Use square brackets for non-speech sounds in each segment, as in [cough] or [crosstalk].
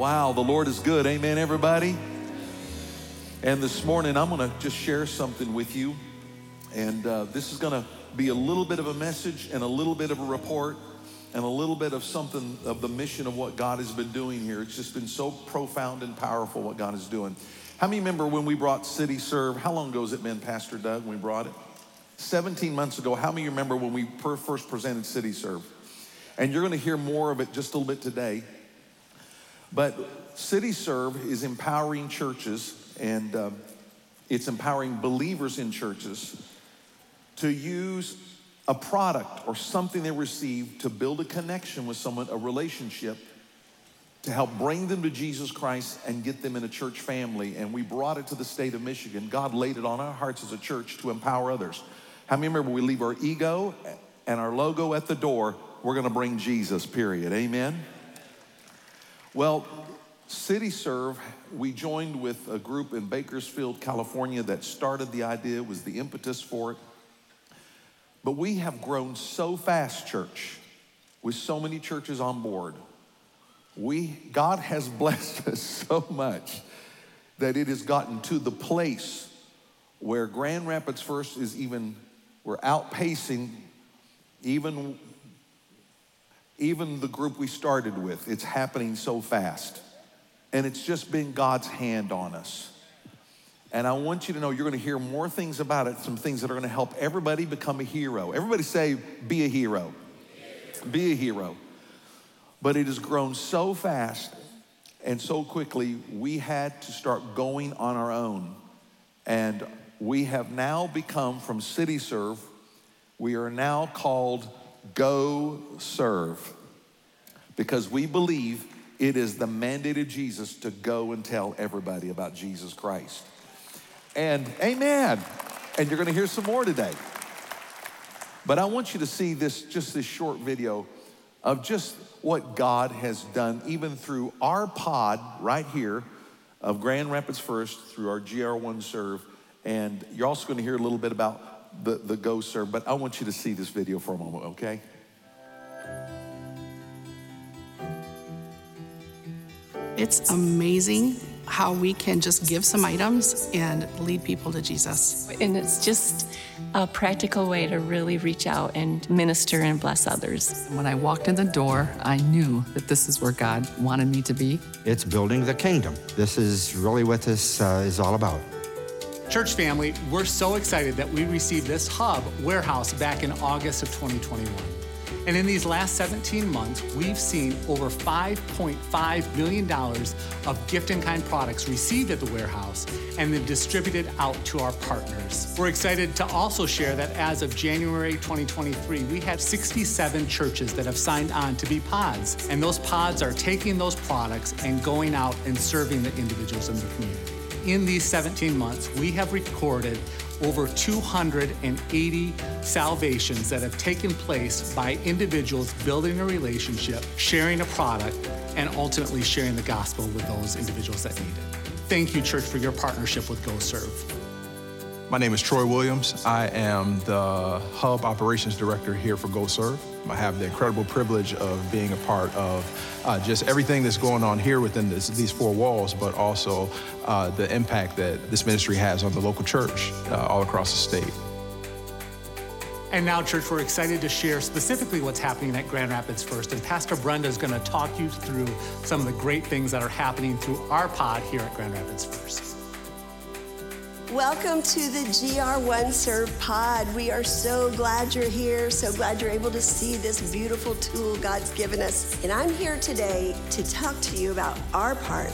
Wow, the Lord is good. Amen, everybody. And this morning, I'm going to just share something with you. And uh, this is going to be a little bit of a message and a little bit of a report and a little bit of something of the mission of what God has been doing here. It's just been so profound and powerful what God is doing. How many remember when we brought City Serve? How long ago has it been, Pastor Doug, when we brought it? 17 months ago. How many remember when we first presented City Serve? And you're going to hear more of it just a little bit today. But City Serve is empowering churches and uh, it's empowering believers in churches to use a product or something they receive to build a connection with someone, a relationship, to help bring them to Jesus Christ and get them in a church family. And we brought it to the state of Michigan. God laid it on our hearts as a church to empower others. How many remember we leave our ego and our logo at the door? We're going to bring Jesus, period. Amen? Well, City Serve, we joined with a group in Bakersfield, California that started the idea, was the impetus for it. But we have grown so fast, church, with so many churches on board. We, God has [laughs] blessed us so much that it has gotten to the place where Grand Rapids First is even, we're outpacing even, even the group we started with. It's happening so fast. And it's just been God's hand on us. And I want you to know you're going to hear more things about it, some things that are going to help everybody become a hero. Everybody say, be a hero. Be a hero. But it has grown so fast and so quickly, we had to start going on our own. And we have now become from City Serve, we are now called Go Serve because we believe it is the mandate of Jesus to go and tell everybody about Jesus Christ. And amen. And you're going to hear some more today. But I want you to see this, just this short video of just what God has done, even through our pod right here of Grand Rapids First, through our GR1 serve. And you're also going to hear a little bit about the, the Go Serve, but I want you to see this video for a moment, okay? It's amazing how we can just give some items and lead people to Jesus. And it's just a practical way to really reach out and minister and bless others. When I walked in the door, I knew that this is where God wanted me to be. It's building the kingdom. This is really what this uh, is all about. Church family, we're so excited that we received this hub warehouse back in August of 2021. And in these last 17 months, we've seen over $5.5 million of gift in kind products received at the warehouse and then distributed out to our partners. We're excited to also share that as of January 2023, we have 67 churches that have signed on to be pods. And those pods are taking those products and going out and serving the individuals in the community. In these 17 months, we have recorded over 280 salvations that have taken place by individuals building a relationship, sharing a product, and ultimately sharing the gospel with those individuals that need it. Thank you, church, for your partnership with GoServe. My name is Troy Williams. I am the Hub Operations Director here for GoServe. I have the incredible privilege of being a part of uh, just everything that's going on here within this, these four walls, but also uh, the impact that this ministry has on the local church uh, all across the state. And now, church, we're excited to share specifically what's happening at Grand Rapids First. And Pastor Brenda is going to talk you through some of the great things that are happening through our pod here at Grand Rapids First. Welcome to the GR1 Serve Pod. We are so glad you're here, so glad you're able to see this beautiful tool God's given us. And I'm here today to talk to you about our part,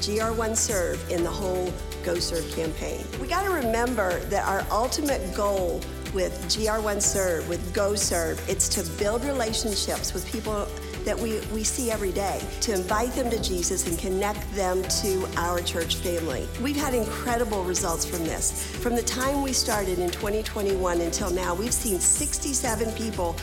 GR1 Serve, in the whole Go Serve campaign. We got to remember that our ultimate goal with GR1 Serve, with Go Serve, it's to build relationships with people that we, we see every day to invite them to Jesus and connect them to our church family. We've had incredible results from this. From the time we started in 2021 until now, we've seen 67 people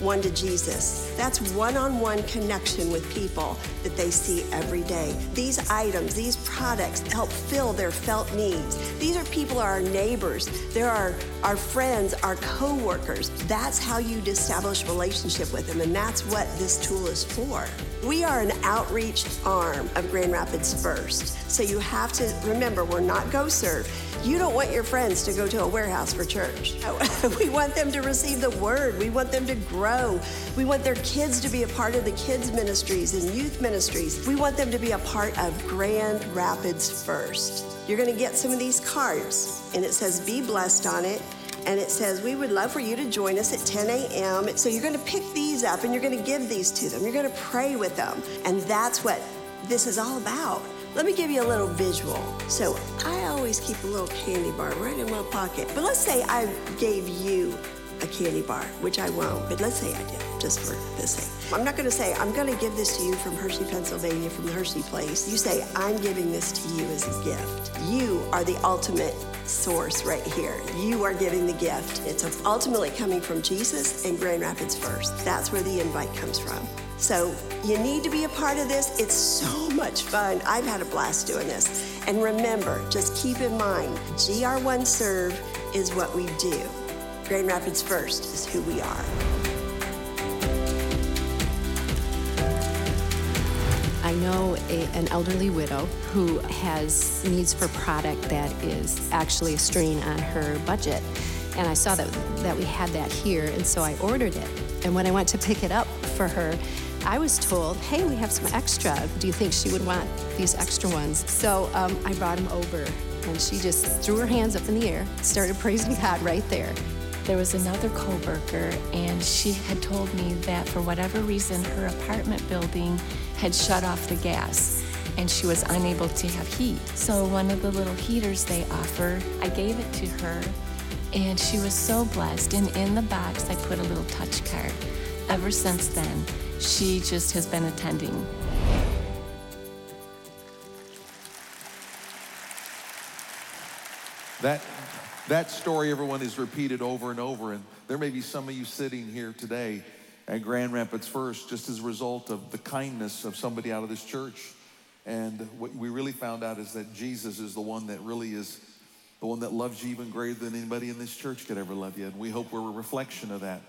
won to Jesus. That's one on one connection with people that they see every day. These items, these products help fill their felt needs. These are people, are our neighbors, they're our, our friends, our co workers. That's how you establish relationship with them, and that's what this tool is for. We are an outreach arm of Grand Rapids First. So you have to remember, we're not Go Serve. You don't want your friends to go to a warehouse for church. [laughs] we want them to receive the word. We want them to grow. We want their kids to be a part of the kids' ministries and youth ministries. We want them to be a part of Grand Rapids First. You're going to get some of these cards, and it says Be Blessed on it and it says, We would love for you to join us at 10 a.m. So you're going to pick these up and you're going to give these to them. You're going to pray with them. And that's what this is all about. Let me give you a little visual. So I always keep a little candy bar right in my pocket. But let's say I gave you a candy bar, which I won't, but let's say I did, just for this sake. I'm not going to say, I'm going to give this to you from Hershey, Pennsylvania, from the Hershey place. You say, I'm giving this to you as a gift. You are the ultimate source right here. You are giving the gift. It's ultimately coming from Jesus and Grand Rapids First. That's where the invite comes from. So you need to be a part of this. It's so [laughs] much fun. I've had a blast doing this. And remember, just keep in mind, GR1 Serve is what we do. Grand Rapids First is who we are. Know a, an elderly widow who has needs for product that is actually a strain on her budget. And I saw that, that we had that here, and so I ordered it. And when I went to pick it up for her, I was told, hey, we have some extra. Do you think she would want these extra ones? So um, I brought them over, and she just threw her hands up in the air, started praising God right there. There was another coworker, and she had told me that for whatever reason, her apartment building had shut off the gas and she was unable to have heat. So, one of the little heaters they offer, I gave it to her, and she was so blessed. And in the box, I put a little touch card. Ever since then, she just has been attending. That, that story, everyone, is repeated over and over. And there may be some of you sitting here today at Grand Rapids First just as a result of the kindness of somebody out of this church. And what we really found out is that Jesus is the one that really is the one that loves you even greater than anybody in this church could ever love you. And we hope we're a reflection of that.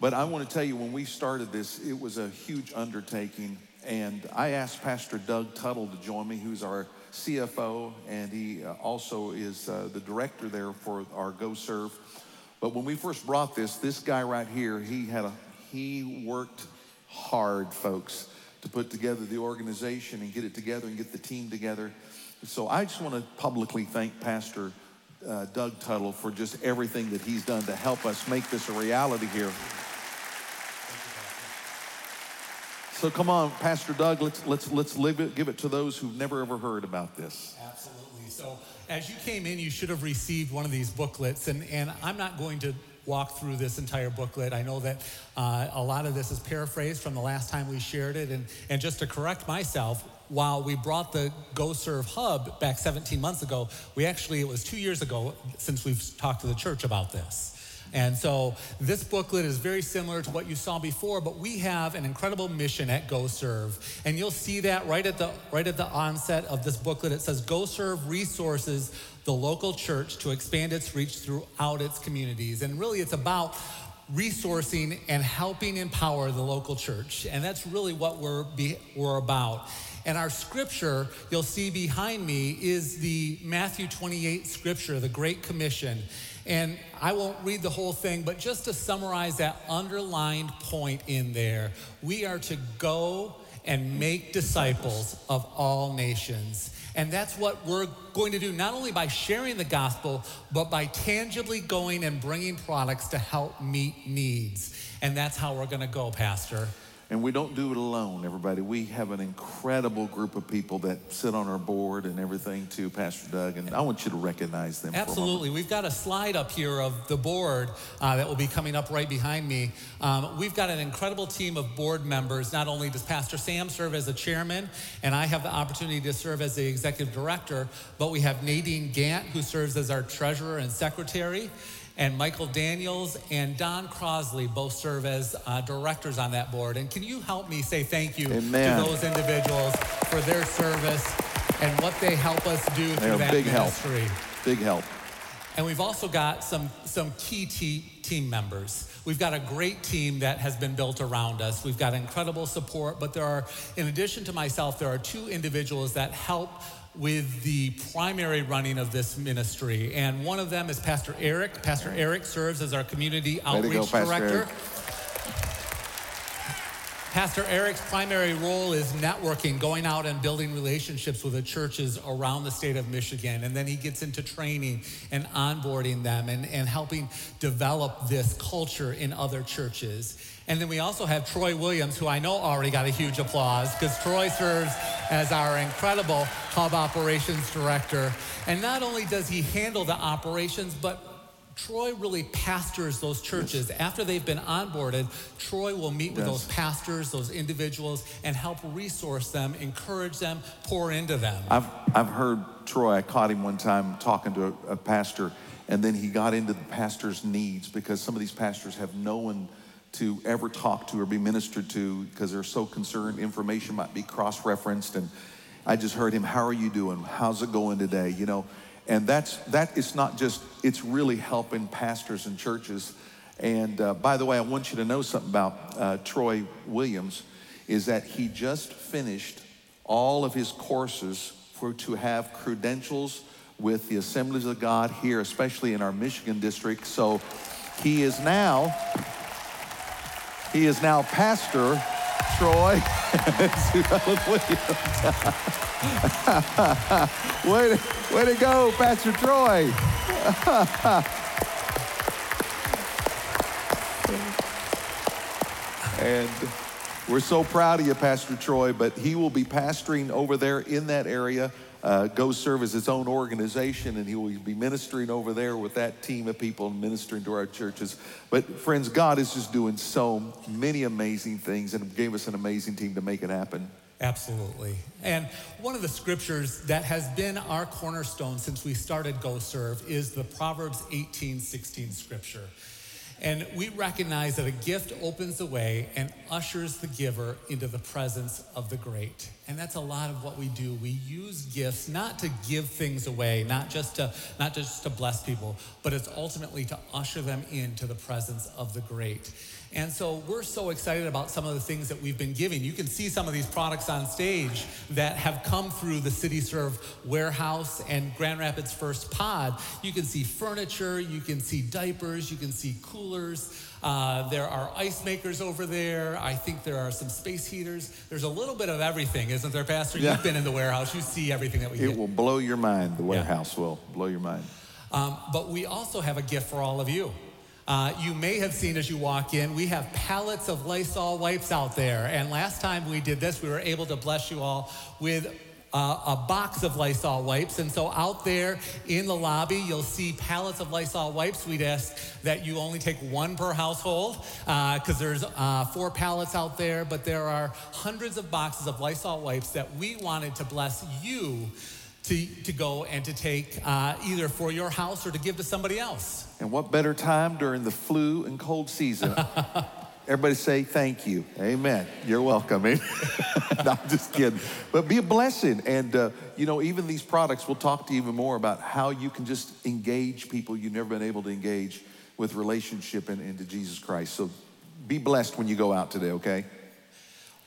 But I want to tell you, when we started this, it was a huge undertaking. And I asked Pastor Doug Tuttle to join me, who's our CFO, and he uh, also is uh, the director there for our Go Serve. But when we first brought this, this guy right here, he had a he worked hard, folks, to put together the organization and get it together and get the team together. So I just want to publicly thank Pastor uh, Doug Tuttle for just everything that he's done to help us make this a reality here. So come on, Pastor Doug, let's let's let's it, give it to those who've never ever heard about this. Absolutely. So as you came in, you should have received one of these booklets, and and I'm not going to walk through this entire booklet. I know that uh, a lot of this is paraphrased from the last time we shared it, and and just to correct myself, while we brought the Go Serve Hub back 17 months ago, we actually, it was two years ago since we've talked to the church about this. And so this booklet is very similar to what you saw before, but we have an incredible mission at Go Serve. And you'll see that right at the right at the onset of this booklet. It says Go Serve resources the local church to expand its reach throughout its communities. And really it's about resourcing and helping empower the local church. And that's really what we're, be, we're about. And our scripture, you'll see behind me, is the Matthew 28 scripture, the Great Commission. And I won't read the whole thing, but just to summarize that underlined point in there, we are to go and make disciples of all nations. And that's what we're going to do, not only by sharing the gospel, but by tangibly going and bringing products to help meet needs. And that's how we're going to go, Pastor. And we don't do it alone, everybody. We have an incredible group of people that sit on our board and everything, too, Pastor Doug. And I want you to recognize them. Absolutely. We've got a slide up here of the board uh, that will be coming up right behind me. Um, we've got an incredible team of board members. Not only does Pastor Sam serve as the chairman, and I have the opportunity to serve as the executive director, but we have Nadine Gant, who serves as our treasurer and secretary and Michael Daniels and Don Crosley both serve as uh, directors on that board. And can you help me say thank you Amen. to those individuals for their service and what they help us do They're through that big ministry? help. Big help. And we've also got some, some key te- team members. We've got a great team that has been built around us. We've got incredible support, but there are, in addition to myself, there are two individuals that help with the primary running of this ministry. And one of them is Pastor Eric. Pastor Eric serves as our community outreach go, Pastor director. Eric. Pastor Eric's primary role is networking, going out and building relationships with the churches around the state of Michigan. And then he gets into training and onboarding them and, and helping develop this culture in other churches. And then we also have Troy Williams, who I know already got a huge applause because Troy serves as our incredible hub operations director. And not only does he handle the operations, but Troy really pastors those churches. After they've been onboarded, Troy will meet with Yes. those pastors, those individuals, and help resource them, encourage them, pour into them. I've, I've heard Troy, I caught him one time talking to a, a pastor, and then he got into the pastor's needs because some of these pastors have no one to ever talk to or be ministered to because they're so concerned information might be cross referenced. And I just heard him, How are you doing? How's it going today? You know, and that's that it's not just, it's really helping pastors and churches. And uh, by the way, I want you to know something about uh, Troy Williams is that he just finished all of his courses for to have credentials with the Assemblies of God here, especially in our Michigan district. So he is now he is now Pastor Troy [laughs] [laughs] way, to, way to go, Pastor Troy. [laughs] And we're so proud of you, Pastor Troy, but he will be pastoring over there in that area. Uh, go serve as his own organization, and he will be ministering over there with that team of people and ministering to our churches. But, friends, God is just doing so many amazing things and gave us an amazing team to make it happen. Absolutely. And one of the scriptures that has been our cornerstone since we started Go Serve is the Proverbs 18 16 scripture. And we recognize that a gift opens the way and ushers the giver into the presence of the great. And that's a lot of what we do. We use gifts not to give things away, not just to not just to bless people, but it's ultimately to usher them into the presence of the great. And so we're so excited about some of the things that we've been giving. You can see some of these products on stage that have come through the City Serve warehouse and Grand Rapids First Pod. You can see furniture, you can see diapers, you can see coolers. Uh, there are ice makers over there. I think there are some space heaters. There's a little bit of everything, isn't there, Pastor? Yeah. You've been in the warehouse. You see everything that we have. It get. will blow your mind. The warehouse will blow your mind. Um, but we also have a gift for all of you. Uh, you may have seen as you walk in, we have pallets of Lysol wipes out there. And last time we did this, we were able to bless you all with uh, a box of Lysol wipes. And so out there in the lobby, you'll see pallets of Lysol wipes. We'd ask that you only take one per household because there's uh, four pallets out there, but there are hundreds of boxes of Lysol wipes that we wanted to bless you to, to go and to take uh, either for your house or to give to somebody else. And what better time during the flu and cold season? [laughs] Everybody say thank you. Amen. You're welcome. [laughs] no, I'm just kidding. But be a blessing. And, uh, you know, even these products, we'll talk to you even more about how you can just engage people you've never been able to engage with relationship and into Jesus Christ. So be blessed when you go out today, okay?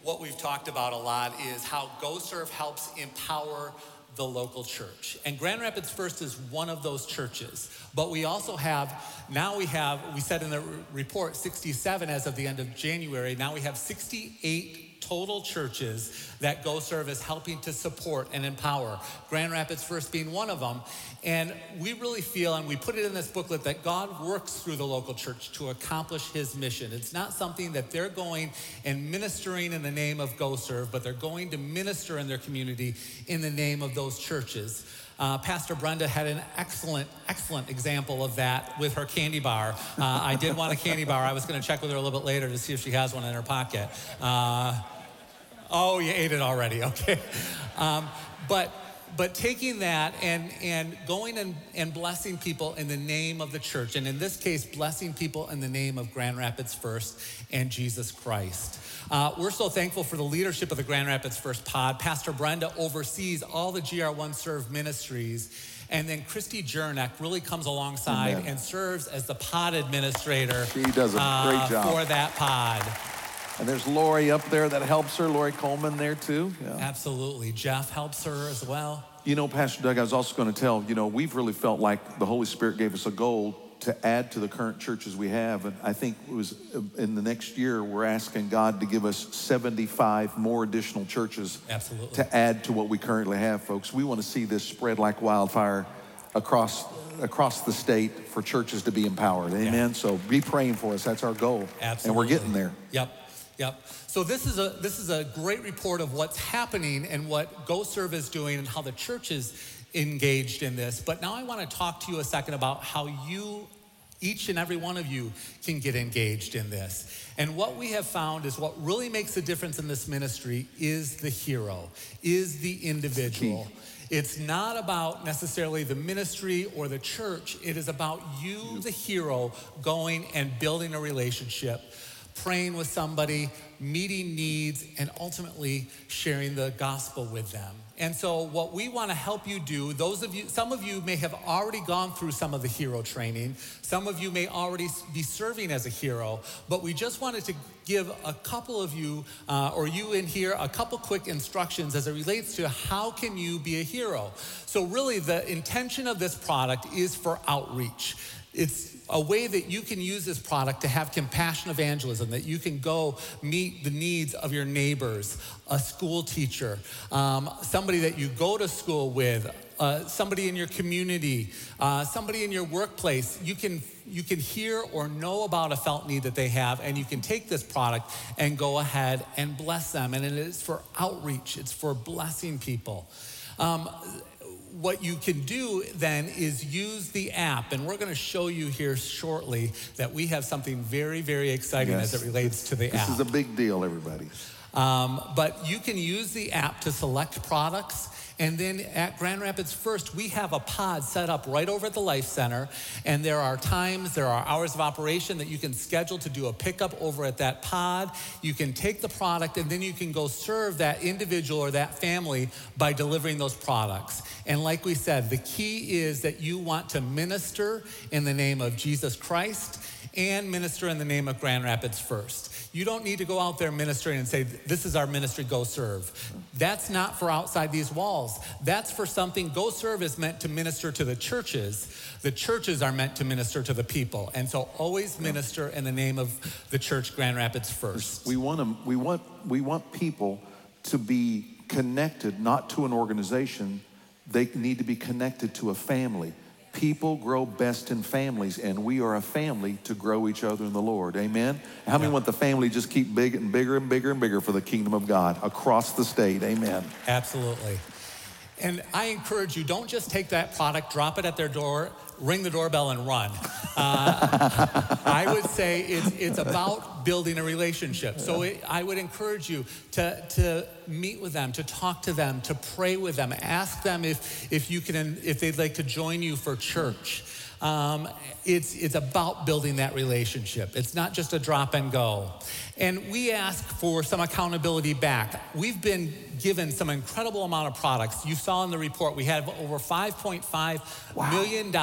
What we've talked about a lot is how GoServe helps empower the local church. And Grand Rapids First is one of those churches. But we also have, now we have, we said in the report, 67 as of the end of January. Now we have 68 total churches that Go Serve is helping to support and empower. Grand Rapids First being one of them. And we really feel, and we put it in this booklet, that God works through the local church to accomplish his mission. It's not something that they're going and ministering in the name of Go Serve, but they're going to minister in their community in the name of those churches. Uh, Pastor Brenda had an excellent, excellent example of that with her candy bar. Uh, I did want a candy bar. I was going to check with her a little bit later to see if she has one in her pocket. Uh, Oh, you ate it already. Okay. Um, but but taking that and, and going and, and blessing people in the name of the church, and in this case, blessing people in the name of Grand Rapids First and Jesus Christ. Uh, we're so thankful for the leadership of the Grand Rapids First Pod. Pastor Brenda oversees all the GR1 Serve ministries. And then Christy Jernak really comes alongside Amen. and serves as the pod administrator. She does a uh, great job. for that pod. And there's Lori up there that helps her, Lori Coleman there too. Yeah. Absolutely. Jeff helps her as well. You know, Pastor Doug, I was also going to tell, you know, we've really felt like the Holy Spirit gave us a goal to add to the current churches we have. And I think it was uh, in the next year, we're asking God to give us 75 more additional churches Absolutely. to add to what we currently have, folks. We want to see this spread like wildfire across across the state for churches to be empowered. Amen. So be praying for us. That's our goal. Absolutely. And we're getting there. Yep. Yep. So this is a this is a great report of what's happening and what Go Serve is doing and how the church is engaged in this. But now I want to talk to you a second about how you each and every one of you can get engaged in this. And what we have found is what really makes a difference in this ministry is the hero, is the individual. It's not about necessarily the ministry or the church. It is about you, the hero, going and building a relationship, praying with somebody, meeting needs, and ultimately sharing the gospel with them. And so, what we want to help you do, those of you, some of you may have already gone through some of the hero training, some of you may already be serving as a hero, but we just wanted to give a couple of you, uh, or you in here, a couple quick instructions as it relates to how can you be a hero. So, really, the intention of this product is for outreach. It's a way that you can use this product to have compassion evangelism, that you can go meet the needs of your neighbors, a school teacher, um, somebody that you go to school with, uh, somebody in your community, uh, somebody in your workplace. You can you can hear or know about a felt need that they have, and you can take this product and go ahead and bless them. And it is for outreach. It's for blessing people. Um, what you can do then is use the app, and we're going to show you here shortly that we have something very, very exciting Yes. as it relates to the This app. This is a big deal, everybody. Um, but you can use the app to select products. And then at Grand Rapids First, we have a pod set up right over at the Life Center. And there are times, there are hours of operation that you can schedule to do a pickup over at that pod. You can take the product and then you can go serve that individual or that family by delivering those products. And like we said, the key is that you want to minister in the name of Jesus Christ and minister in the name of Grand Rapids First. You don't need to go out there ministering and say, This is our ministry, go serve. That's not for outside these walls. That's for something. Go serve is meant to minister to the churches. The churches are meant to minister to the people. And so always minister in the name of the church, Grand Rapids First. We want them, we want we want people to be connected not to an organization. They need to be connected to a family. People grow best in families, and we are a family to grow each other in the Lord. Amen. How many want the family just keep big and bigger and bigger and bigger for the kingdom of God across the state? Amen. Absolutely. And I encourage you, don't just take that product, drop it at their door, ring the doorbell, and run. Uh, [laughs] I would say it's, it's about building a relationship. So it, I would encourage you to, to meet with them, to talk to them, to pray with them, ask them if, if, you can, if they'd like to join you for church. Um, it's, it's about building that relationship. It's not just a drop and go. And we ask for some accountability back. We've been given some incredible amount of products. You saw in the report we have over $5.5 million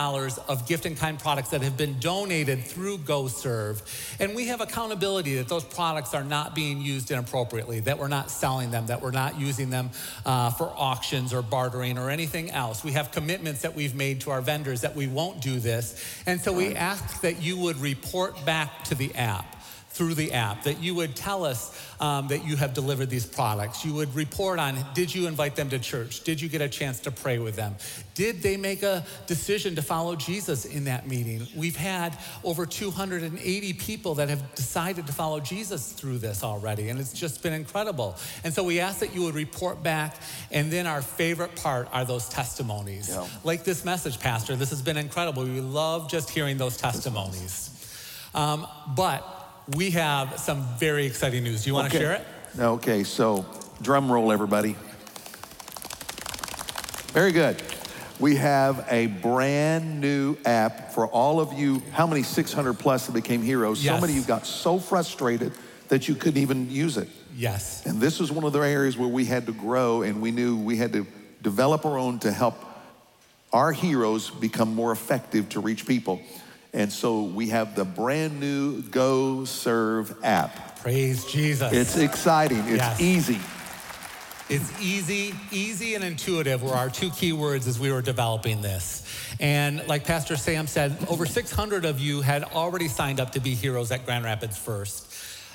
of gift and kind products that have been donated through GoServe. And we have accountability that those products are not being used inappropriately, that we're not selling them, that we're not using them uh, for auctions or bartering or anything else. We have commitments that we've made to our vendors that we won't do this. And so we ask that you would report back to the app through the app, that you would tell us um, that you have delivered these products. You would report on did you invite them to church? Did you get a chance to pray with them? Did they make a decision to follow Jesus in that meeting? We've had over 280 people that have decided to follow Jesus through this already, and it's just been incredible. And so we ask that you would report back, and then our favorite part are those testimonies. Yeah. Like this message, Pastor, this has been incredible. We love just hearing those testimonies. Um, but we have some very exciting news. Do you want to share it? Okay, so drum roll, everybody. Very good. We have a brand new app for all of you. How many 600 plus that became heroes? So many of you got so frustrated that you couldn't even use it. Yes. And this is one of the areas where we had to grow and we knew we had to develop our own to help our heroes become more effective to reach people. And so we have the brand new Go Serve app. Praise Jesus. It's exciting, it's Yes. easy. It's easy, easy and intuitive were our two key words as we were developing this. And like Pastor Sam said, over 600 of you had already signed up to be heroes at Grand Rapids First.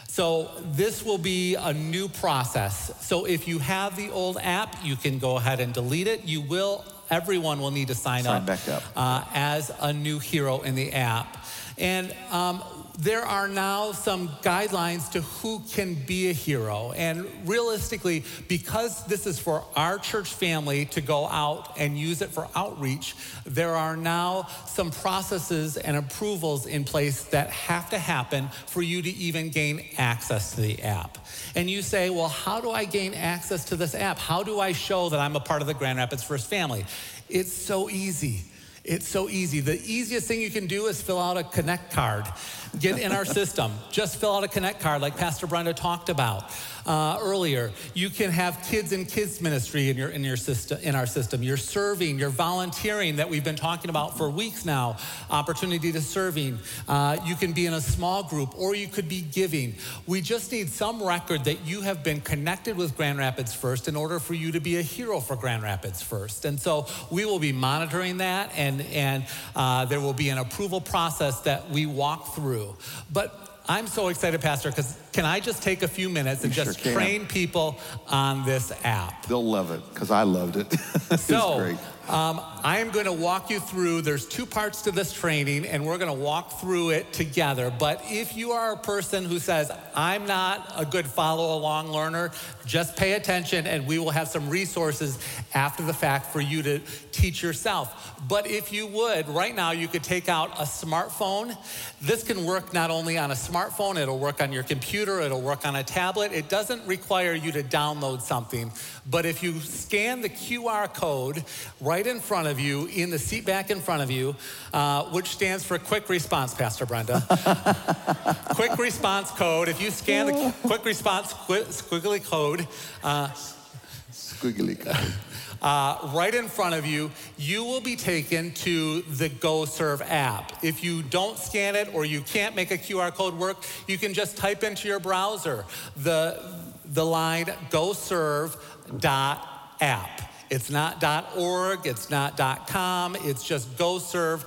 So this will be a new process. So if you have the old app, you can go ahead and delete it. You will, everyone will need to sign, Sign up, back up. Uh, as a new hero in the app. And um, there are now some guidelines to who can be a hero. And realistically, because this is for our church family to go out and use it for outreach, there are now some processes and approvals in place that have to happen for you to even gain access to the app. And you say, well, how do I gain access to this app? How do I show that I'm a part of the Grand Rapids First family? It's so easy. It's so easy. The easiest thing you can do is fill out a Connect card. Get in our system. Just fill out a Connect card, like Pastor Brenda talked about uh, earlier. You can have kids in kids ministry in your in your system in our system. You're serving. You're volunteering that we've been talking about for weeks now. Opportunity to serving. Uh, you can be in a small group, or you could be giving. We just need some record that you have been connected with Grand Rapids First in order for you to be a hero for Grand Rapids First. And so we will be monitoring that, and and uh, there will be an approval process that we walk through. But I'm so excited, Pastor, because can I just take a few minutes and just can. train people on this app? They'll love it because I loved it. [laughs] it's So, great. um, I am going to walk you through. There's two parts to this training, and we're going to walk through it together. But if you are a person who says, I'm not a good follow along learner, just pay attention, and we will have some resources after the fact for you to teach yourself. But if you would, right now, you could take out a smartphone. This can work not only on a smartphone, it'll work on your computer, it'll work on a tablet. It doesn't require you to download something. But if you scan the QR code right in front of you, in the seat back in front of you, uh, which stands for quick response, Pastor Brenda. [laughs] quick response code. If you scan the quick response squi- squiggly code, uh, Squiggly code. uh, right in front of you, you will be taken to the GoServe app. If you don't scan it or you can't make a QR code work, you can just type into your browser the, the line goserve.app. It's not .org, it's not .com, it's just goserve.app.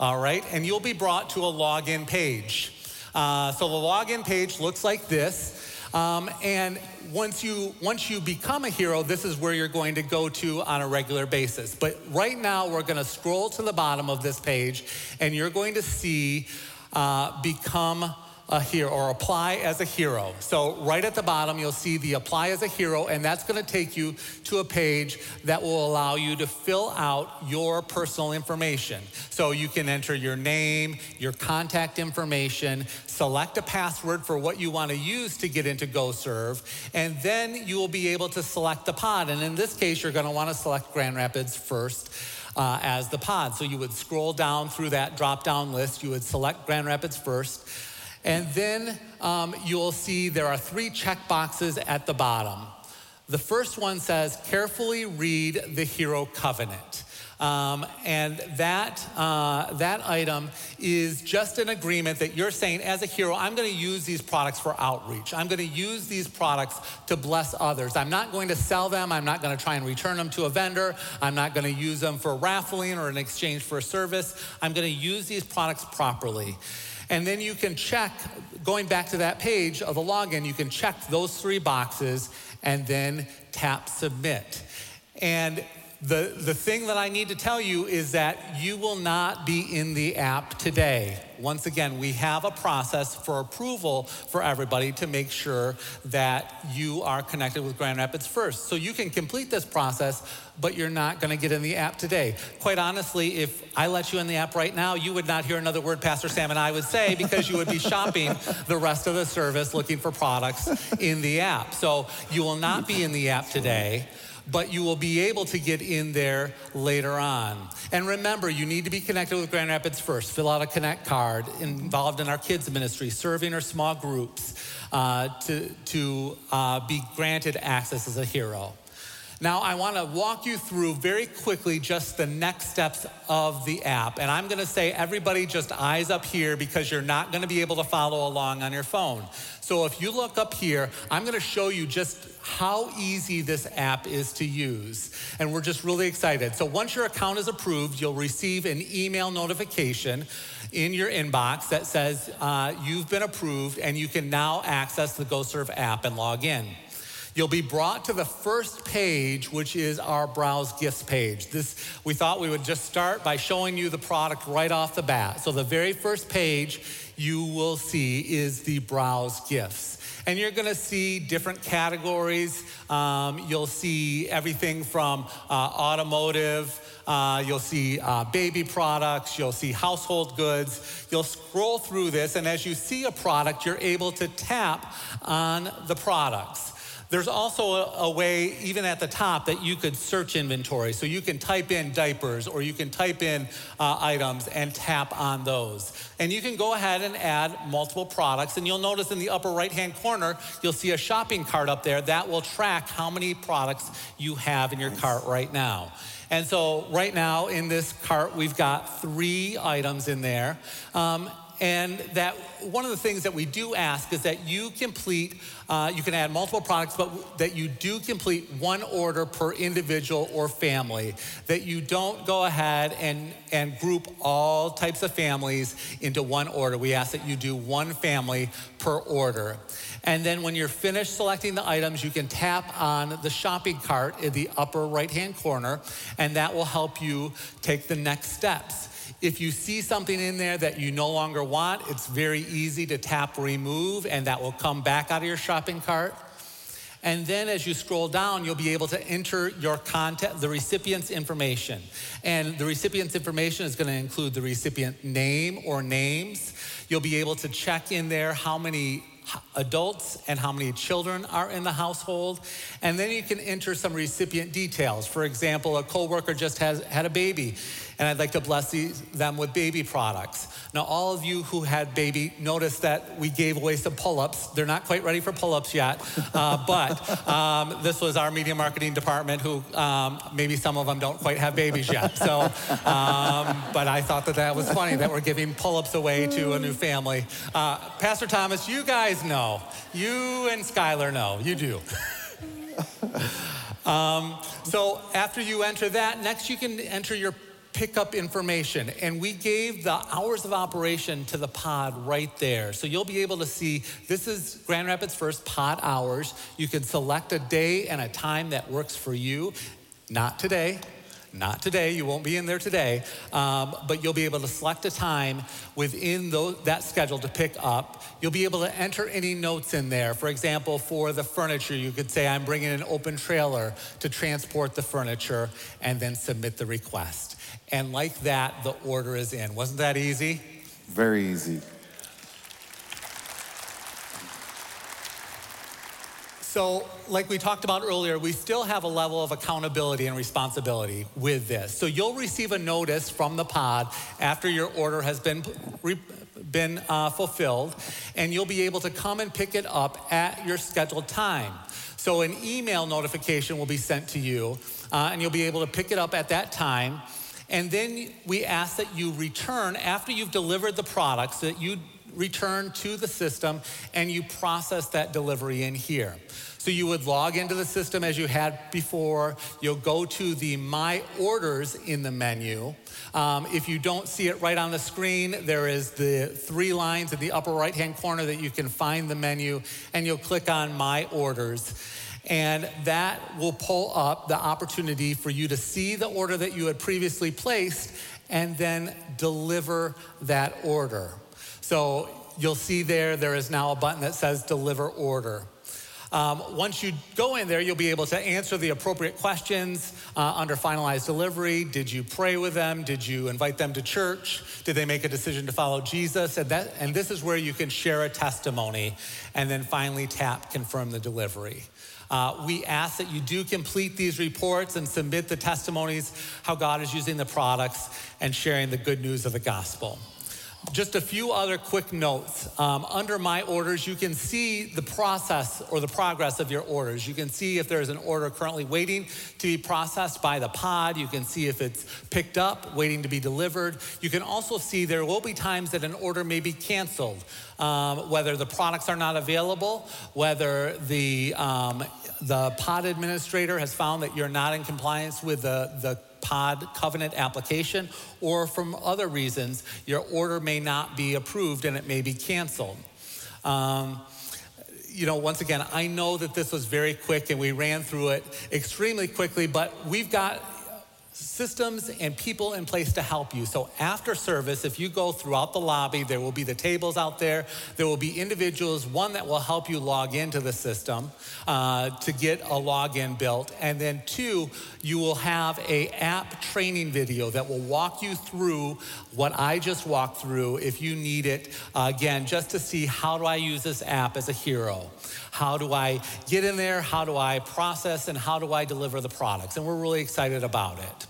All right, and you'll be brought to a login page. Uh, so the login page looks like this. Um, and once you once you become a hero, this is where you're going to go to on a regular basis. But right now, we're going to scroll to the bottom of this page, and you're going to see uh, become a hero or apply as a hero. So right at the bottom, you'll see the apply as a hero, and that's going to take you to a page that will allow you to fill out your personal information. So you can enter your name, your contact information, select a password for what you want to use to get into GoServe, and then you will be able to select the pod. And in this case, you're going to want to select Grand Rapids first. Uh, as the pod. So you would scroll down through that drop down list, you would select Grand Rapids first, and then um, you'll see there are three check boxes at the bottom. The first one says, carefully read the hero covenant. Um, and that, uh, that item is just an agreement that you're saying, as a hero, I'm going to use these products for outreach. I'm going to use these products to bless others. I'm not going to sell them. I'm not going to try and return them to a vendor. I'm not going to use them for raffling or in exchange for a service. I'm going to use these products properly. And then you can check, going back to that page of the login, you can check those three boxes and then tap submit. And the, the thing that I need to tell you is that you will not be in the app today. Once again, we have a process for approval for everybody to make sure that you are connected with Grand Rapids first. So you can complete this process, but you're not going to get in the app today. Quite honestly, if I let you in the app right now, you would not hear another word Pastor Sam and I would say because you would be shopping the rest of the service looking for products in the app. So you will not be in the app today but you will be able to get in there later on. And remember, you need to be connected with Grand Rapids first. Fill out a Connect card involved in our kids' ministry, serving our small groups uh, to, to uh, be granted access as a hero. Now, I want to walk you through very quickly just the next steps of the app. And I'm going to say, everybody, just eyes up here because you're not going to be able to follow along on your phone. So if you look up here, I'm going to show you just how easy this app is to use. And we're just really excited. So once your account is approved, you'll receive an email notification in your inbox that says uh, you've been approved and you can now access the GoServe app and log in you'll be brought to the first page, which is our Browse Gifts page. This, we thought we would just start by showing you the product right off the bat. So the very first page you will see is the Browse Gifts. And you're gonna see different categories. Um, you'll see everything from uh, automotive, uh, you'll see uh, baby products, you'll see household goods. You'll scroll through this, and as you see a product, you're able to tap on the products. There's also a, a, way, even at the top, that you could search inventory. So you can type in diapers or you can type in uh, items and tap on those. And you can go ahead and add multiple products. And you'll notice in the upper right hand corner, you'll see a shopping cart up there that will track how many products you have in your cart right now. And so, right now in this cart, we've got three items in there. Um, and that one of the things that we do ask is that you complete, uh, you can add multiple products, but that you do complete one order per individual or family. That you don't go ahead and, and group all types of families into one order. We ask that you do one family per order. And then when you're finished selecting the items, you can tap on the shopping cart in the upper right hand corner, and that will help you take the next steps. If you see something in there that you no longer want, it's very easy to tap remove and that will come back out of your shopping cart. And then as you scroll down, you'll be able to enter your content, the recipient's information. And the recipient's information is to include the recipient name or names. You'll be able to check in there how many adults and how many children are in the household. And then you can enter some recipient details. For example, a coworker just has had a baby and I'd like to bless these, them with baby products. Now, all of you who had baby, notice that we gave away some pull ups. They're not quite ready for pull ups yet, uh, [laughs] but um, this was our media marketing department who um, maybe some of them don't quite have babies yet. So, um, but I thought that that was funny that we're giving pull ups away to a new family. Uh, Pastor Thomas, you guys know. You and Skylar know. You do. [laughs] Um, so after you enter that, next you can enter your pick up information. And we gave the hours of operation to the pod right there. So you'll be able to see this is Grand Rapids First pod hours. You can select a day and a time that works for you. Not today. Not today, you won't be in there today, um, but you'll be able to select a time within those, that schedule to pick up. You'll be able to enter any notes in there. For example, for the furniture, you could say, I'm bringing an open trailer to transport the furniture, and then submit the request. And like that, the order is in. Wasn't that easy? Very easy. So, like we talked about earlier, we still have a level of accountability and responsibility with this. So, you'll receive a notice from the pod after your order has been, been uh, fulfilled, and you'll be able to come and pick it up at your scheduled time. So, an email notification will be sent to you, uh, and you'll be able to pick it up at that time. And then we ask that you return after you've delivered the products, that you return to the system and you process that delivery in here. So you would log into the system as you had before. You'll go to the My Orders in the menu. Um, if you don't see it right on the screen, there is the three lines in the upper right hand corner that you can find the menu, and you'll click on My Orders. And that will pull up the opportunity for you to see the order that you had previously placed and then deliver that order. So you'll see there, there is now a button that says deliver order. Um, once you go in there, you'll be able to answer the appropriate questions uh, under finalized delivery. Did you pray with them? Did you invite them to church? Did they make a decision to follow Jesus? And, that, and this is where you can share a testimony and then finally tap confirm the delivery. Uh, we ask that you do complete these reports and submit the testimonies, how God is using the products and sharing the good news of the gospel. Just a few other quick notes. Um, under my orders, you can see the process or the progress of your orders. You can see if there's an order currently waiting to be processed by the pod. You can see if it's picked up, waiting to be delivered. You can also see there will be times that an order may be canceled, um, whether the products are not available, whether the, um, the pod administrator has found that you're not in compliance with the, the pod covenant application, or from other reasons, your order may not be approved and it may be canceled. Um, you know, once again, I know that this was very quick and we ran through it extremely quickly, but we've got systems and people in place to help you. So after service, if you go throughout the lobby, there will be the tables out there. There will be individuals, one that will help you log into the system uh, to get a login built, and then two, you will have a app training video that will walk you through what I just walked through. If you need it, uh, again, just to see how do I use this app as a hero. How do I get in there? How do I process? And how do I deliver the products? And we're really excited about it.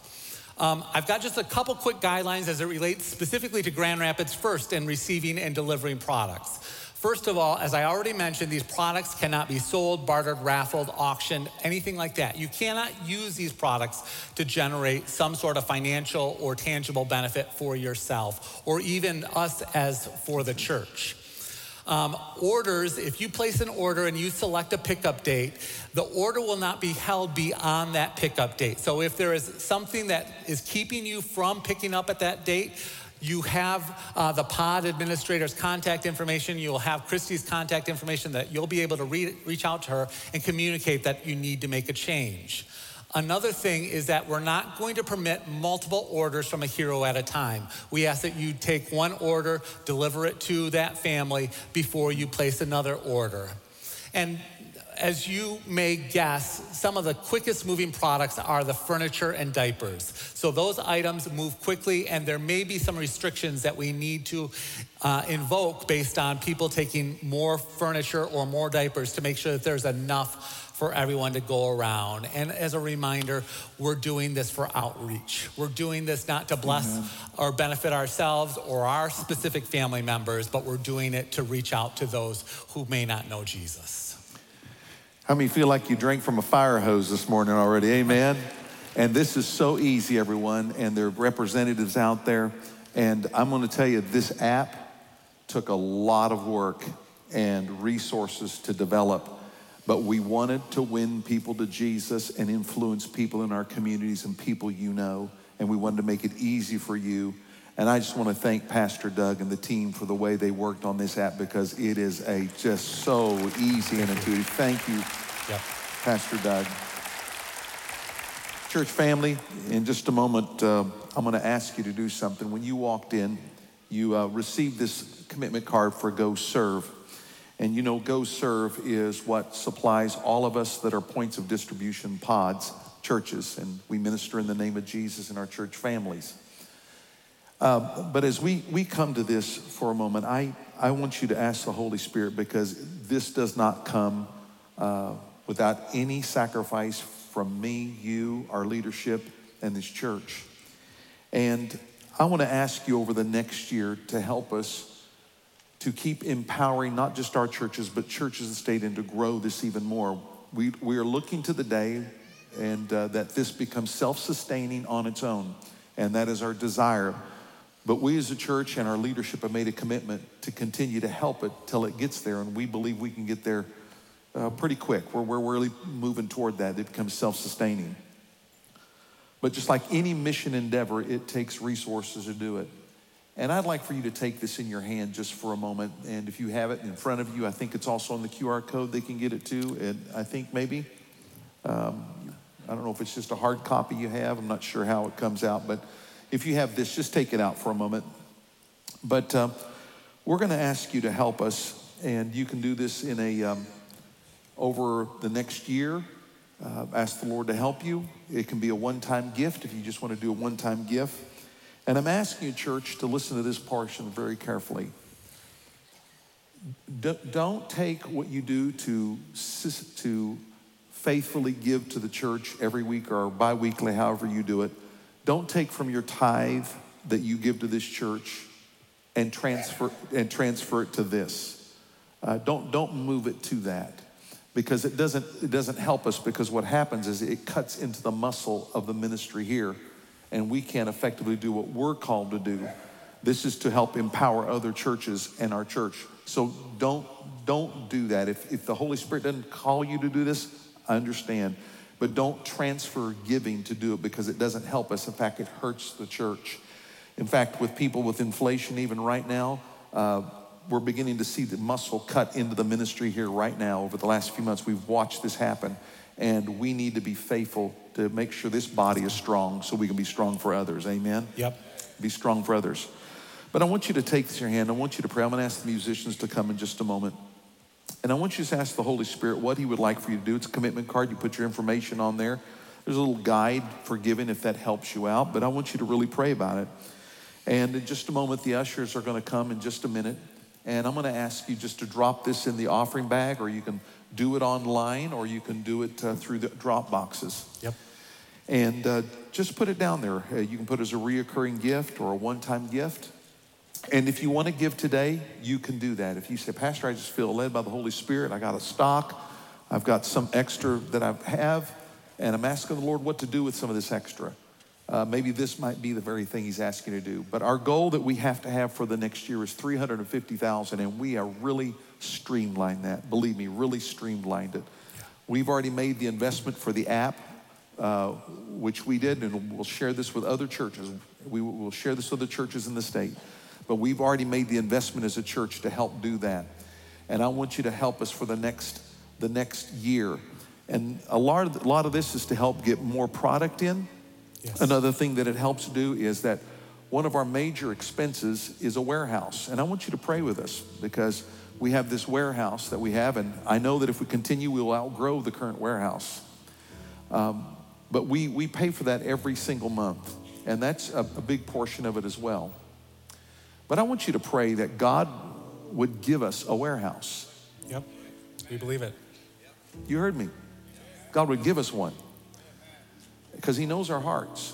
Um, I've got just a couple quick guidelines as it relates specifically to Grand Rapids first in receiving and delivering products. First of all, as I already mentioned, these products cannot be sold, bartered, raffled, auctioned, anything like that. You cannot use these products to generate some sort of financial or tangible benefit for yourself or even us as for the church. Um, orders, if you place an order and you select a pickup date, the order will not be held beyond that pickup date. So if there is something that is keeping you from picking up at that date, you have uh, the pod administrator's contact information. You'll have Christy's contact information that you'll be able to re- reach out to her and communicate that you need to make a change. Another thing is that we're not going to permit multiple orders from a hero at a time. We ask that you take one order, deliver it to that family before you place another order. And as you may guess, some of the quickest moving products are the furniture and diapers. So those items move quickly, and there may be some restrictions that we need to uh, invoke based on people taking more furniture or more diapers to make sure that there's enough for everyone to go around. And as a reminder, we're doing this for outreach. We're doing this not to bless mm-hmm. or benefit ourselves or our specific family members, but we're doing it to reach out to those who may not know Jesus. How many feel like you drank from a fire hose this morning already? Amen. And this is so easy, everyone. And there are representatives out there. And I'm going to tell you, this app took a lot of work and resources to develop. But we wanted to win people to Jesus and influence people in our communities and people you know. And we wanted to make it easy for you. And I just want to thank Pastor Doug and the team for the way they worked on this app because it is a just so easy and intuitive. Thank you, yep. Pastor Doug. Church family, in just a moment, uh, I'm going to ask you to do something. When you walked in, you uh, received this commitment card for Go Serve. And you know, Go Serve is what supplies all of us that are points of distribution pods, churches, and we minister in the name of Jesus in our church families. Uh, but as we, we come to this for a moment, I, I want you to ask the Holy Spirit because this does not come uh, without any sacrifice from me, you, our leadership, and this church. And I want to ask you over the next year to help us to keep empowering not just our churches, but churches and state and to grow this even more. We, we are looking to the day and uh, that this becomes self-sustaining on its own. And that is our desire. But we as a church and our leadership have made a commitment to continue to help it till it gets there. And we believe we can get there uh, pretty quick. We're, we're really moving toward that. It becomes self-sustaining. But just like any mission endeavor, it takes resources to do it. And I'd like for you to take this in your hand just for a moment. And if you have it in front of you, I think it's also on the QR code. They can get it too. And I think maybe, um, I don't know if it's just a hard copy you have. I'm not sure how it comes out. But if you have this, just take it out for a moment. But uh, we're going to ask you to help us, and you can do this in a um, over the next year. Uh, ask the Lord to help you. It can be a one-time gift if you just want to do a one-time gift. And I'm asking you, church, to listen to this portion very carefully. D- don't take what you do to to faithfully give to the church every week or bi-weekly, however you do it. Don't take from your tithe that you give to this church and transfer and transfer it to this. Uh, don't don't move it to that because it doesn't it doesn't help us because what happens is it cuts into the muscle of the ministry here and we can't effectively do what we're called to do. This is to help empower other churches and our church. So don't don't do that. If if the Holy Spirit doesn't call you to do this, I understand. But don't transfer giving to do it because it doesn't help us. In fact, it hurts the church. In fact, with people with inflation, even right now, uh, we're beginning to see the muscle cut into the ministry here right now. Over the last few months, we've watched this happen. And we need to be faithful to make sure this body is strong so we can be strong for others. Amen? Yep. Be strong for others. But I want you to take this in your hand. I want you to pray. I'm going to ask the musicians to come in just a moment. And I want you to ask the Holy Spirit what He would like for you to do. It's a commitment card. You put your information on there. There's a little guide for giving if that helps you out. But I want you to really pray about it. And in just a moment, the ushers are going to come in just a minute. And I'm going to ask you just to drop this in the offering bag, or you can do it online, or you can do it uh, through the drop boxes. Yep. And uh, just put it down there. Uh, you can put it as a reoccurring gift or a one time gift. And if you want to give today, you can do that. If you say, Pastor, I just feel led by the Holy Spirit, I got a stock, I've got some extra that I have, and I'm asking the Lord what to do with some of this extra. Uh, maybe this might be the very thing he's asking you to do. But our goal that we have to have for the next year is 350,000, and we are really streamlined that. Believe me, really streamlined it. We've already made the investment for the app, uh, which we did, and we'll share this with other churches. We will share this with other churches in the state. But we've already made the investment as a church to help do that. And I want you to help us for the next, the next year. And a lot, of, a lot of this is to help get more product in. Yes. Another thing that it helps do is that one of our major expenses is a warehouse. And I want you to pray with us because we have this warehouse that we have, and I know that if we continue, we will outgrow the current warehouse. Um, but we, we pay for that every single month, and that's a, a big portion of it as well. But I want you to pray that God would give us a warehouse. Yep. We believe it. You heard me. God would give us one because He knows our hearts.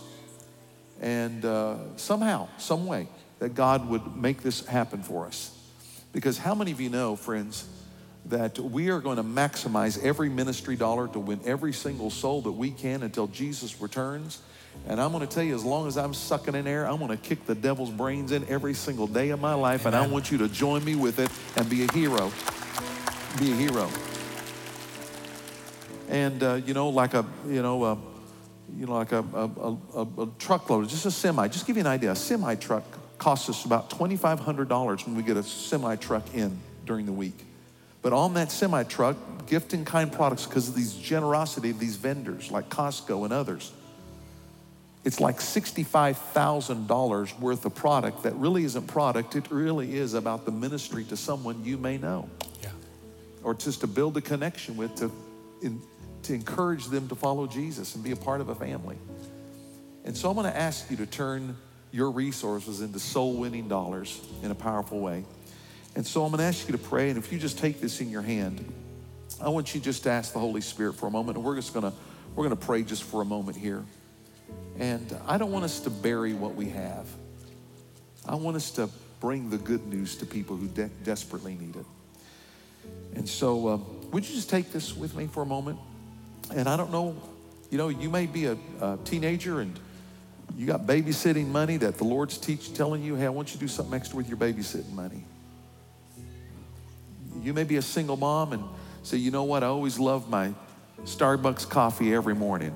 And uh, somehow, some way, that God would make this happen for us. Because how many of you know, friends, that we are going to maximize every ministry dollar to win every single soul that we can until Jesus returns? And I'm going to tell you, as long as I'm sucking in air, I'm going to kick the devil's brains in every single day of my life. Amen. And I want you to join me with it and be a hero. Be a hero. And, uh, you know, like a, you know, a, you know, like a, a, a, a truckload, just a semi. Just give you an idea. A semi truck costs us about $2,500 when we get a semi truck in during the week. But on that semi truck, gift in kind products, because of these generosity of these vendors like Costco and others, it's like $65,000 worth of product that really isn't product. It really is about the ministry to someone you may know Yeah. or just to build a connection with, to, in, to encourage them to follow Jesus and be a part of a family. And so I'm going to ask you to turn your resources into soul winning dollars in a powerful way. And so I'm going to ask you to pray. And if you just take this in your hand, I want you just to ask the Holy Spirit for a moment. And we're just going to, we're going to pray just for a moment here. And I don't want us to bury what we have. I want us to bring the good news to people who de- desperately need it. And so, um, would you just take this with me for a moment? And I don't know, you know, you may be a, a teenager and you got babysitting money that the Lord's teach telling you, hey, I want you to do something extra with your babysitting money. You may be a single mom and say, you know what, I always love my Starbucks coffee every morning.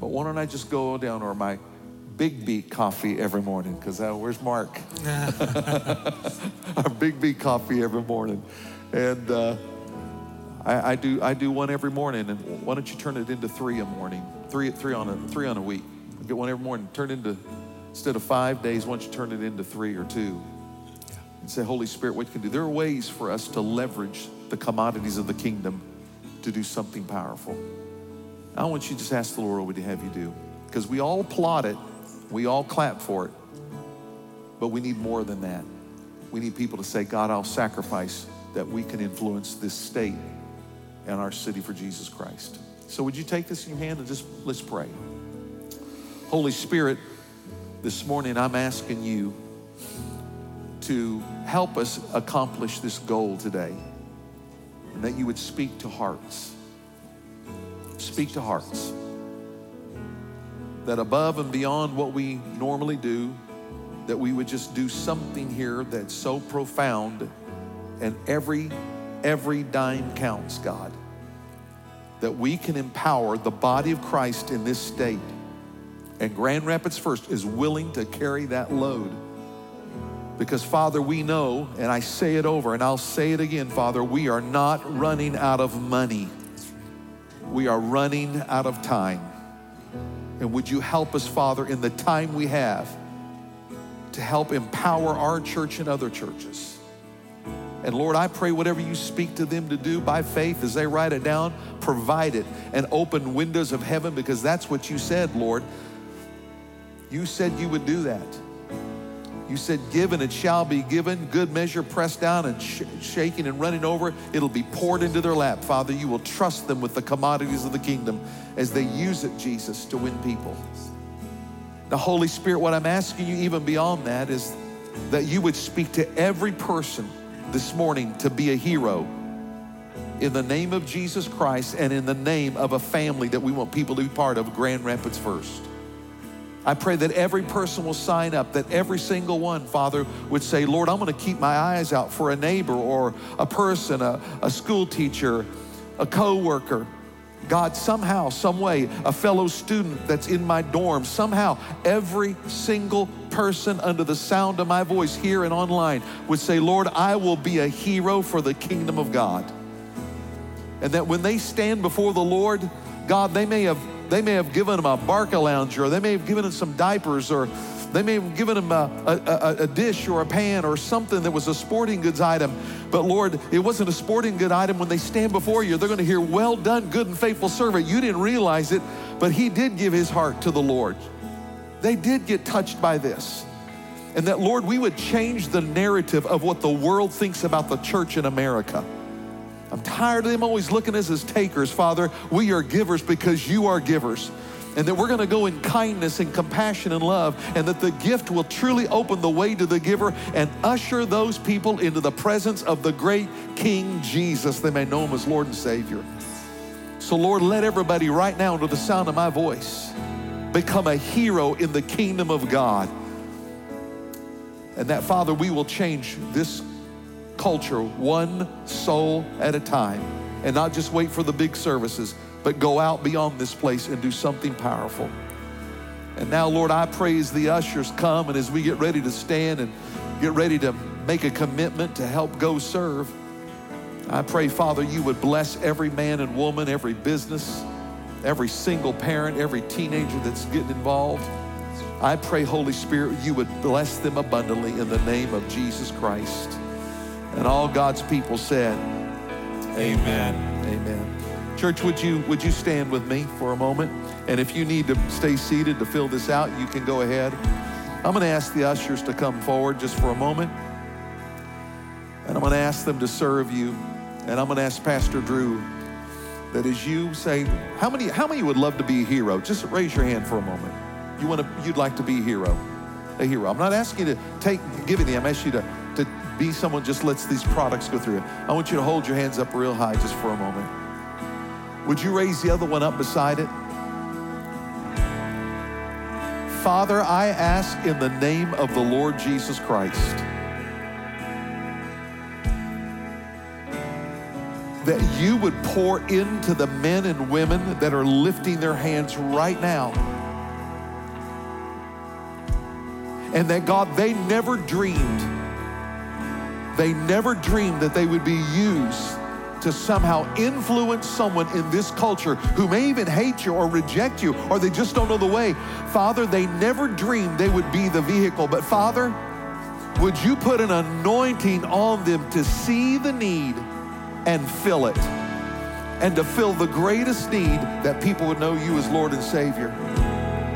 But why don't I just go down or my Biggby coffee every morning? Because uh, where's Mark? [laughs] [laughs] Our Biggby coffee every morning. And uh, I, I, do I do one every morning. And why don't you turn it into three a morning? Three, three, on, a, three on a week. Get one every morning. Turn into, instead of five days, why don't you turn it into three or two? and say, Holy Spirit, what you can do. There are ways for us to leverage the commodities of the kingdom to do something powerful. I want you to just ask the Lord, what would he have you do? Because we all applaud it, we all clap for it, but we need more than that. We need people to say, God, I'll sacrifice that we can influence this state and our city for Jesus Christ. So, would you take this in your hand and just let's pray? Holy Spirit, this morning I'm asking you to help us accomplish this goal today and that you would speak to hearts. Speak to hearts. That above and beyond what we normally do, that we would just do something here that's so profound and every every dime counts, God. That we can empower the body of Christ in this state. And Grand Rapids First is willing to carry that load. Because, Father, we know, and I say it over and I'll say it again, Father, we are not running out of money. We are running out of time. And would you help us, Father, in the time we have to help empower our church and other churches? And Lord, I pray whatever you speak to them to do by faith as they write it down, provide it and open windows of heaven because that's what you said, Lord. You said you would do that. You said, Given it shall be given, good measure, pressed down and sh- shaking and running over, it'll be poured into their lap. Father, you will trust them with the commodities of the kingdom as they use it, Jesus, to win people. The Holy Spirit, what I'm asking you even beyond that is that you would speak to every person this morning to be a hero in the name of Jesus Christ and in the name of a family that we want people to be part of, Grand Rapids First. I pray that every person will sign up, that every single one, Father, would say, Lord, I'm going to keep my eyes out for a neighbor or a person, a, a school teacher, a co-worker. God, somehow, some way, a fellow student that's in my dorm, somehow, every single person under the sound of my voice here and online would say, Lord, I will be a hero for the kingdom of God. And that when they stand before the Lord, God, they may have they may have given him a Barcalounger, or they may have given him some diapers, or they may have given him a, a, a, dish or a pan or something that was a sporting goods item. But Lord, it wasn't a sporting good item. When they stand before you, they're going to hear, Well done, good and faithful servant. You didn't realize it, but he did give his heart to the Lord. They did get touched by this. And that, Lord, we would change the narrative of what the world thinks about the church in America. I'm tired of them always looking at us as takers, Father. We are givers because you are givers. And that we're going to go in kindness and compassion and love, and that the gift will truly open the way to the giver and usher those people into the presence of the great King Jesus. They may know him as Lord and Savior. So, Lord, let everybody right now, under the sound of my voice, become a hero in the kingdom of God. And that, Father, we will change this culture one soul at a time and not just wait for the big services, but go out beyond this place and do something powerful. And now, Lord, I praise the ushers come and as we get ready to stand and get ready to make a commitment to help go serve, I pray, Father, you would bless every man and woman, every business, every single parent, every teenager that's getting involved. I pray, Holy Spirit, you would bless them abundantly in the name of Jesus Christ. And all God's people said, Amen. Amen. Church, would you would you stand with me for a moment? And if you need to stay seated to fill this out, you can go ahead. I'm going to ask the ushers to come forward just for a moment. And I'm going to ask them to serve you. And I'm going to ask Pastor Drew that as you say, how many how many would love to be a hero? Just raise your hand for a moment. You want to you'd like to be a hero. A hero. I'm not asking you to take giving them, I'm asking you to be someone just lets these products go through. I want you to hold your hands up real high just for a moment. Would you raise the other one up beside it? Father, I ask in the name of the Lord Jesus Christ that you would pour into the men and women that are lifting their hands right now. And that God, they never dreamed they never dreamed that they would be used to somehow influence someone in this culture who may even hate you or reject you or they just don't know the way. Father, they never dreamed they would be the vehicle. But Father, would you put an anointing on them to see the need and fill it? And to fill the greatest need that people would know you as Lord and Savior.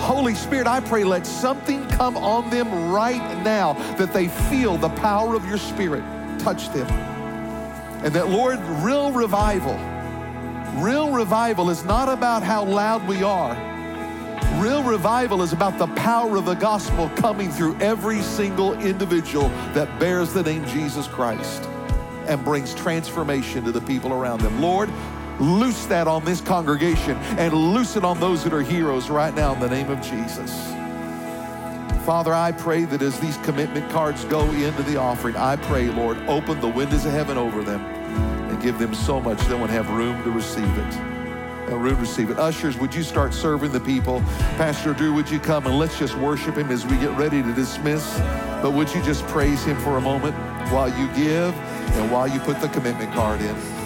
Holy Spirit, I pray let something come on them right now that they feel the power of your Spirit touch them. And that, Lord, real revival, real revival is not about how loud we are. Real revival is about the power of the gospel coming through every single individual that bears the name Jesus Christ and brings transformation to the people around them. Lord, loose that on this congregation and loose it on those that are heroes right now in the name of Jesus. Father, I pray that as these commitment cards go into the offering, I pray, Lord, open the windows of heaven over them and give them so much they won't have room to receive it. Room to receive it. Ushers, would you start serving the people? Pastor Drew, would you come and let's just worship him as we get ready to dismiss? But would you just praise him for a moment while you give and while you put the commitment card in?